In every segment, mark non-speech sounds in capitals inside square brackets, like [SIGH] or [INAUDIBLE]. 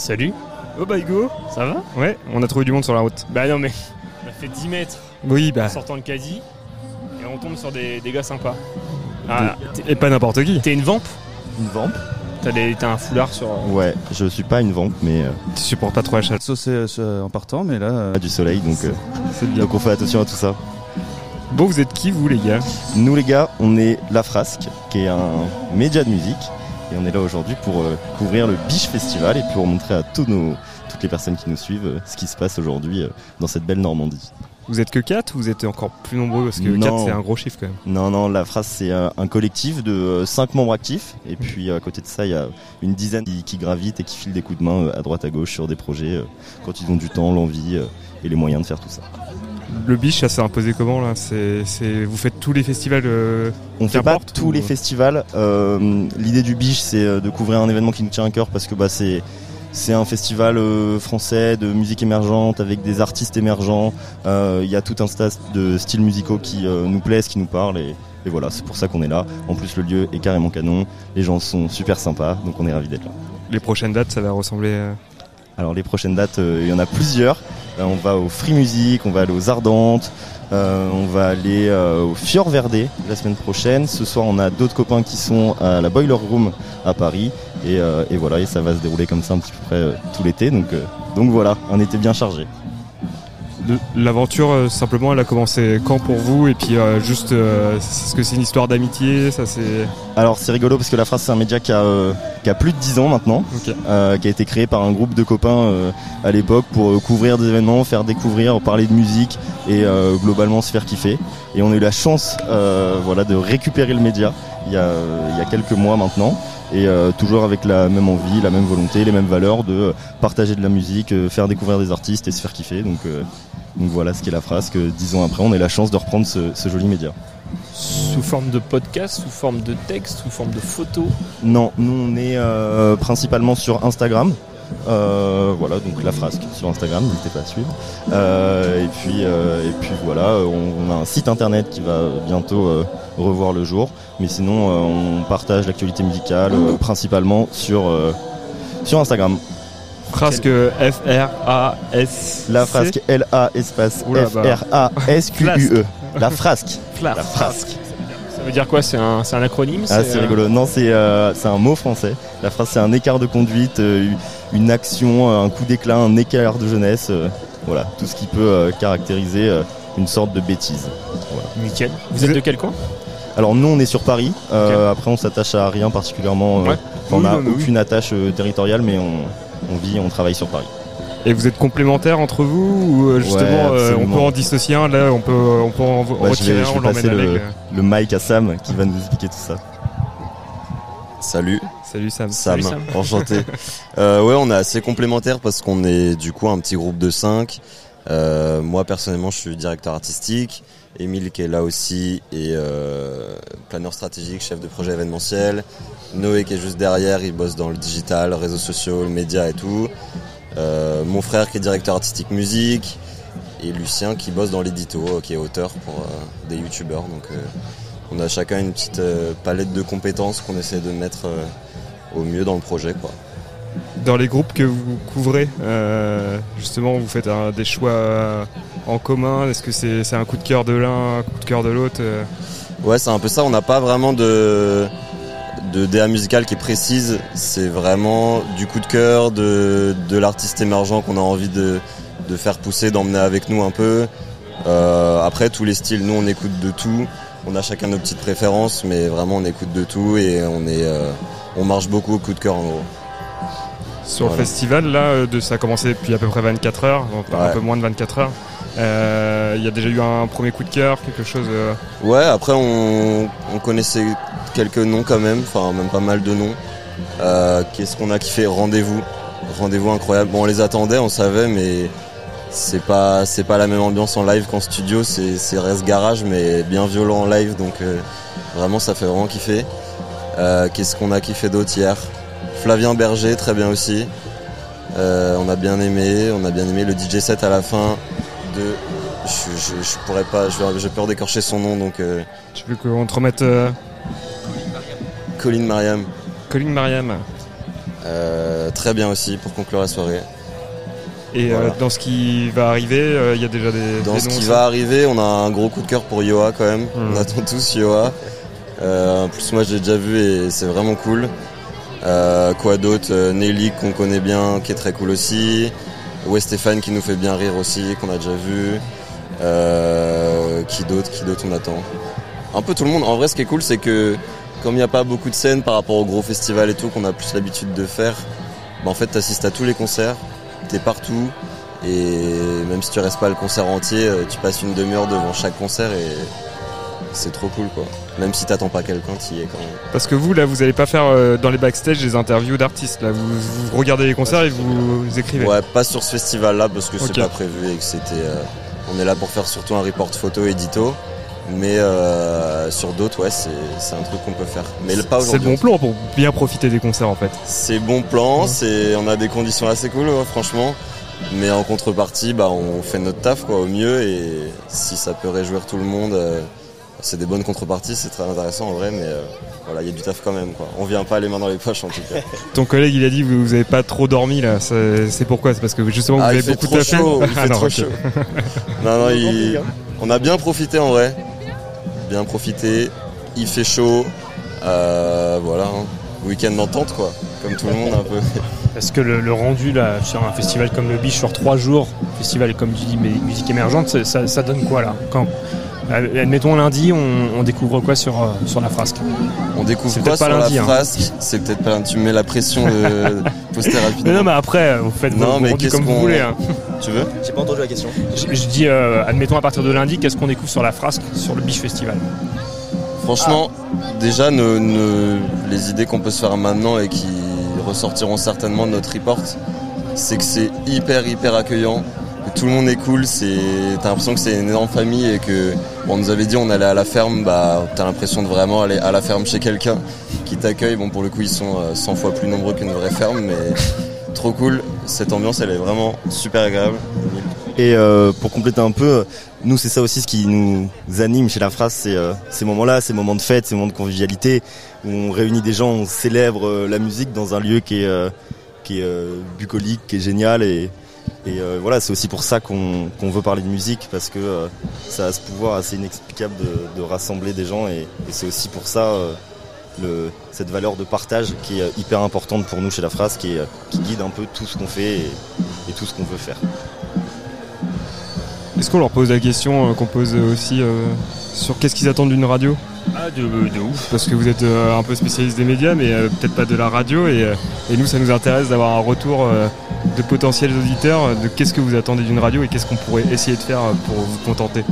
Salut. Oh bah Hugo Ça va? Ouais, on a trouvé du monde sur la route. Bah non mais on a fait 10 mètres Oui, bah. en sortant le caddie et on tombe sur des, des gars sympas. Ah, Et pas n'importe qui. T'es une vampe Une vampe T'as des- t'as un foulard sur. Ouais, je suis pas une vampe, mais euh, Tu supportes pas trop la chaleur. saucé euh, en partant, mais là, euh, pas du soleil, donc, euh, C'est bien. donc on fait attention à tout ça. Bon, vous êtes qui, vous, les gars? Nous les gars, on est La Frasque, qui est un média de musique, et on est là aujourd'hui pour euh, couvrir le Biche Festival et pour montrer à tous nos, toutes les personnes qui nous suivent euh, ce qui se passe aujourd'hui euh, dans cette belle Normandie. Vous êtes que 4 ou vous êtes encore plus nombreux Parce que Non. 4, c'est un gros chiffre quand même. Non, non, La Frasque, c'est un, collectif de 5 membres actifs, et puis à côté de ça, il y a une dizaine qui, gravitent et qui filent des coups de main à droite à gauche sur des projets quand ils ont du temps, l'envie et les moyens de faire tout ça. Le biche, ça s'est imposé comment là? C'est, c'est... Vous faites tous les festivals euh, On fait pas tous ou- les festivals. Euh, L'idée du Biche, c'est euh, de couvrir un événement qui nous tient à cœur parce que bah, c'est c'est un festival euh, français de musique émergente avec des artistes émergents. Il y a tout un tas de styles musicaux qui nous plaisent, qui nous parlent et, et voilà, c'est pour ça qu'on est là. En plus, le lieu est carrément canon. Les gens sont super sympas, donc on est ravis d'être là. Les prochaines dates, ça va ressembler. Alors les prochaines dates, euh, il y en a plusieurs. Là, on va au Free Music, on va aller aux Ardentes, euh, on va aller euh, au Fior Verde la semaine prochaine. Ce soir, on a d'autres copains qui sont à la Boiler Room à Paris. Et, euh, voilà, ça va se dérouler comme ça un petit peu près euh, tout l'été. Euh, donc voilà, un été bien chargé. L'aventure, euh, simplement, elle a commencé quand pour vous Et puis, euh, juste, euh, est-ce que c'est une histoire d'amitié Ça, c'est. Alors c'est rigolo parce que La Phrase, c'est un média qui a, euh, qui a plus de 10 ans maintenant. Euh, qui a été créé par un groupe de copains euh, à l'époque pour couvrir des événements, faire découvrir, parler de musique et euh, globalement se faire kiffer. Et on a eu la chance euh, voilà, de récupérer le média il y a, il y a quelques mois maintenant. Et euh, toujours avec la même envie, la même volonté, les mêmes valeurs de euh, partager de la musique, euh, faire découvrir des artistes et se faire kiffer. Donc, euh, donc voilà ce qu'est la phrase que dix ans après, on a la chance de reprendre ce, ce joli média. Sous forme de podcast, sous forme de texte, sous forme de photo? Non, nous on est principalement sur Instagram. Euh, voilà, donc la frasque sur Instagram, n'hésitez pas à suivre. Euh, et puis euh, et puis voilà, on, on a un site internet qui va bientôt revoir le jour. Mais sinon, on partage l'actualité musicale principalement sur sur Instagram. Frasque F-R-A-S. La frasque L A espace Oula, F bah. R A S Q U E. La frasque. La La frasque. Ça veut dire quoi? C'est un, acronyme? Ah, c'est euh, rigolo. Non, c'est euh, un mot français. La phrase, c'est un écart de conduite, euh, une action, euh, un coup d'éclat, un écart de jeunesse. euh, voilà, tout ce qui peut euh, caractériser euh, une sorte de bêtise. Nickel. Vous, êtes de quel coin? Alors nous, on est sur Paris. Euh, Après, on s'attache à rien particulièrement. euh, Ouais. On n'a oui. aucune attache euh, territoriale, mais on, on vit, on travaille sur Paris. Et vous êtes complémentaires entre vous ou euh, justement Ouais, euh, on peut en dissocier un là on peut on peut en Bah, je vais, retirer un je on vais passer avec le, euh. le mic à Sam qui va nous expliquer tout ça. Salut, Salut Sam. Sam, Salut, Sam. enchanté. [LAUGHS] euh, ouais, on est assez complémentaires parce qu'on est du coup un petit groupe de 5. moi personnellement, je suis directeur artistique. Émile qui est là aussi est euh, planeur stratégique, chef de projet événementiel. Noé qui est juste derrière, il bosse dans le digital, réseaux sociaux, le média et tout. Euh, mon frère qui est directeur artistique musique et Lucien qui bosse dans l'édito, euh, qui est auteur pour euh, des youtubeurs. Donc euh, on a chacun une petite euh, palette de compétences qu'on essaie de mettre euh, au mieux dans le projet. Quoi. Dans les groupes que vous couvrez, euh, justement, vous faites un- des choix en commun. Est-ce que c'est un coup de cœur de l'un, un coup de cœur de l'autre Ouais, c'est un peu ça. On n'a pas vraiment de de DA musical qui est précise. C'est vraiment du coup de cœur, de, de l'artiste émergent qu'on a envie de, de faire pousser, d'emmener avec nous un peu. Euh, après, tous les styles, nous on écoute de tout. On a chacun nos petites préférences, mais vraiment on écoute de tout et on est euh, on marche beaucoup au coup de cœur en gros. Sur Voilà. le festival, là, euh, de, ça a commencé depuis à peu près 24 heures, donc un peu moins de 24 heures. Euh, Il y a déjà eu un premier coup de cœur, quelque chose. euh, Ouais, après on, on connaissait quelques noms quand même, enfin même pas mal de noms. Qu'est-ce qu'on a kiffé? Rendez-vous. Rendez-vous incroyable. Bon, on les attendait, on savait, mais c'est pas c'est pas la même ambiance en live qu'en studio. C'est c'est reste garage, mais bien violent en live, donc euh, vraiment ça fait vraiment kiffer. Euh, Qu'est-ce qu'on a kiffé d'autre hier? Flavien Berger, très bien aussi. Euh, on a bien aimé, on a bien aimé le DJ set à la fin de. Je, je, je pourrais pas, j'ai peur d'écorcher son nom, donc euh, tu veux qu'on te remette Colin Mariam. Colin Mariam Euh, très bien aussi pour conclure la soirée. Et euh, Voilà. dans ce qui va arriver, euh, il y a déjà des. Dans des ce noms qui va arriver, on a un gros coup de cœur pour Yoa quand même. Hmm. On attend tous Yoa. Euh, en plus, moi, je l'ai déjà vu et c'est vraiment cool. Quoi d'autre? Nelly qu'on connaît bien, qui est très cool aussi. Ouais Stéphane qui nous fait bien rire aussi, qu'on a déjà vu. Euh, qui d'autre? Qui d'autre on attend? Un peu tout le monde. En vrai, ce qui est cool, c'est que comme il n'y a pas beaucoup de scènes par rapport au gros festival et tout, qu'on a plus l'habitude de faire, bah, en fait, t'assistes à tous les concerts, t'es partout. Et même si tu restes pas le concert entier, euh, tu passes une demi-heure devant chaque concert et c'est trop cool quoi. Même si t'attends pas quelqu'un, t'y es quand même. Parce que vous, là, vous allez pas faire euh, dans les backstage des interviews d'artistes. Là, vous, vous regardez les concerts et vous, vous écrivez. Ouais, pas sur ce festival là parce que c'est pas prévu et que c'était. euh, on est là pour faire surtout un report photo édito. Mais euh, sur d'autres, ouais, c'est un truc qu'on peut faire. Mais le- pas C'est le bon plan pour bien profiter des concerts en fait. C'est bon plan, c'est on a des conditions assez cool, ouais, franchement. Mais en contrepartie, bah, on fait notre taf quoi, au mieux et si ça peut réjouir tout le monde, euh, c'est des bonnes contreparties, c'est très intéressant en vrai, mais euh, voilà, il y a du taf quand même quoi. On vient pas les mains dans les poches en tout cas. [LAUGHS] Ton collègue, il a dit vous, vous avez pas trop dormi là. C'est pourquoi? C'est parce que justement vous Ah, avez beaucoup taffé chaud, il [LAUGHS] Ah, fait non, trop chaud. [LAUGHS] non, non, il- on a bien profité en vrai. Bien profité. Il fait chaud. Euh, voilà, hein. week-end d'entente quoi, comme tout le monde un peu. [LAUGHS] Est-ce que le, rendu là, sur un festival comme le Biche sur trois jours, festival comme tu dis, musique émergente, ça, ça- donne quoi là Quand, Admettons lundi, on, on découvre quoi sur, euh, sur la frasque On découvre C'est quoi peut-être pas sur lundi, la hein. frasque C'est peut-être pas. Tu me mets la pression de [LAUGHS] poster Mais non, mais après, vous faites Non, vos mais comme vous voulez. hein. [LAUGHS] Tu veux J'ai pas entendu la question. Je, je dis, euh, admettons à partir de lundi, qu'est-ce qu'on découvre sur la frasque sur le Biche Festival Franchement, déjà, nos- nos- les idées qu'on peut se faire maintenant et qui ressortiront certainement de notre report, c'est que c'est hyper, hyper accueillant. Tout le monde est cool, c'est, t'as l'impression que c'est une énorme famille et que, on nous avait dit on allait à la ferme, bah, t'as l'impression de vraiment aller à la ferme chez quelqu'un qui t'accueille. Bon, pour le coup, ils sont euh, 100 fois plus nombreux qu'une vraie ferme, mais [LAUGHS] trop cool. Cette ambiance, elle est vraiment super agréable. Et euh, pour compléter un peu, nous c'est ça aussi ce qui nous anime chez la phrase, c'est euh, ces moments-là, ces moments de fête, ces moments de convivialité, où on réunit des gens, on célèbre euh, la musique dans un lieu qui est, euh, qui est euh, bucolique, qui est génial. Et, et euh, voilà, c'est aussi pour ça qu'on veut parler de musique, parce que euh, ça a ce pouvoir assez inexplicable de, de rassembler des gens. Et, et c'est aussi pour ça euh, le, cette valeur de partage qui est hyper importante pour nous chez la phrase, qui, est, qui guide un peu tout ce qu'on fait et, et tout ce qu'on veut faire. Est-ce qu'on leur pose la question euh, qu'on pose aussi euh, sur qu'est-ce qu'ils attendent d'une radio? Ah, de, de ouf. Parce que vous êtes euh, un peu spécialiste des médias, mais euh, peut-être pas de la radio. Et, euh, et nous, ça nous intéresse d'avoir un retour euh, de potentiels auditeurs de qu'est-ce que vous attendez d'une radio et qu'est-ce qu'on pourrait essayer de faire pour vous contenter.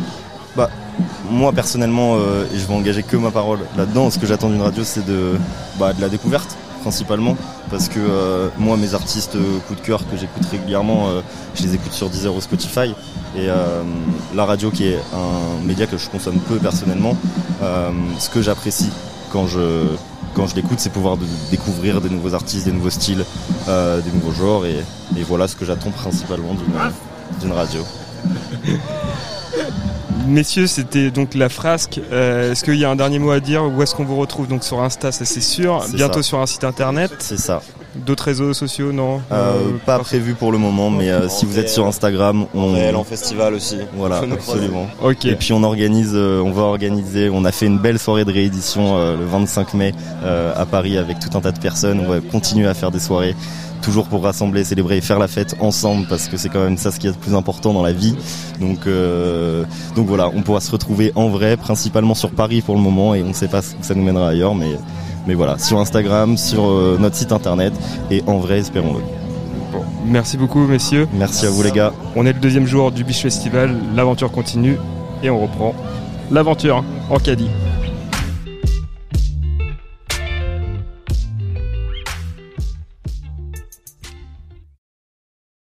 Moi personnellement, euh, et je vais engager que ma parole là-dedans, ce que j'attends d'une radio c'est de, bah, la découverte principalement. Parce que euh, moi mes artistes euh, coup de cœur que j'écoute régulièrement, je les écoute sur Deezer ou Spotify. Et la radio qui est un média que je consomme peu personnellement, ce que j'apprécie quand je, quand je l'écoute c'est pouvoir de- découvrir des nouveaux artistes, des nouveaux styles, euh, des nouveaux genres. Et, et voilà ce que j'attends principalement d'une radio. [LAUGHS] Messieurs, c'était donc la frasque. Euh, est-ce qu'il y a un dernier mot à dire Où est-ce qu'on vous retrouve Donc sur Insta, ça c'est sûr. Bientôt ça. sur un site internet. C'est ça. D'autres réseaux sociaux, non Euh, Euh, pas prévu pour le moment, mais euh, si vous êtes sur Instagram, on Réel en festival aussi. voilà absolument. Ok. Et puis on organise, euh, on va organiser, on a fait une belle soirée de réédition euh, le 25 mai euh, à Paris avec tout un tas de personnes. On va continuer à faire des soirées, toujours pour rassembler, célébrer et faire la fête ensemble parce que c'est quand même ça ce qui est le plus important dans la vie. Donc euh, donc voilà, on pourra se retrouver en vrai, principalement sur Paris pour le moment et on ne sait pas où ça nous mènera ailleurs, mais mais voilà, sur Instagram, sur euh, notre site internet et en vrai, espérons-le. Bon, merci beaucoup, messieurs. Merci à vous les gars. On est le deuxième jour du Biche Festival. L'aventure continue et on reprend l'aventure en caddie.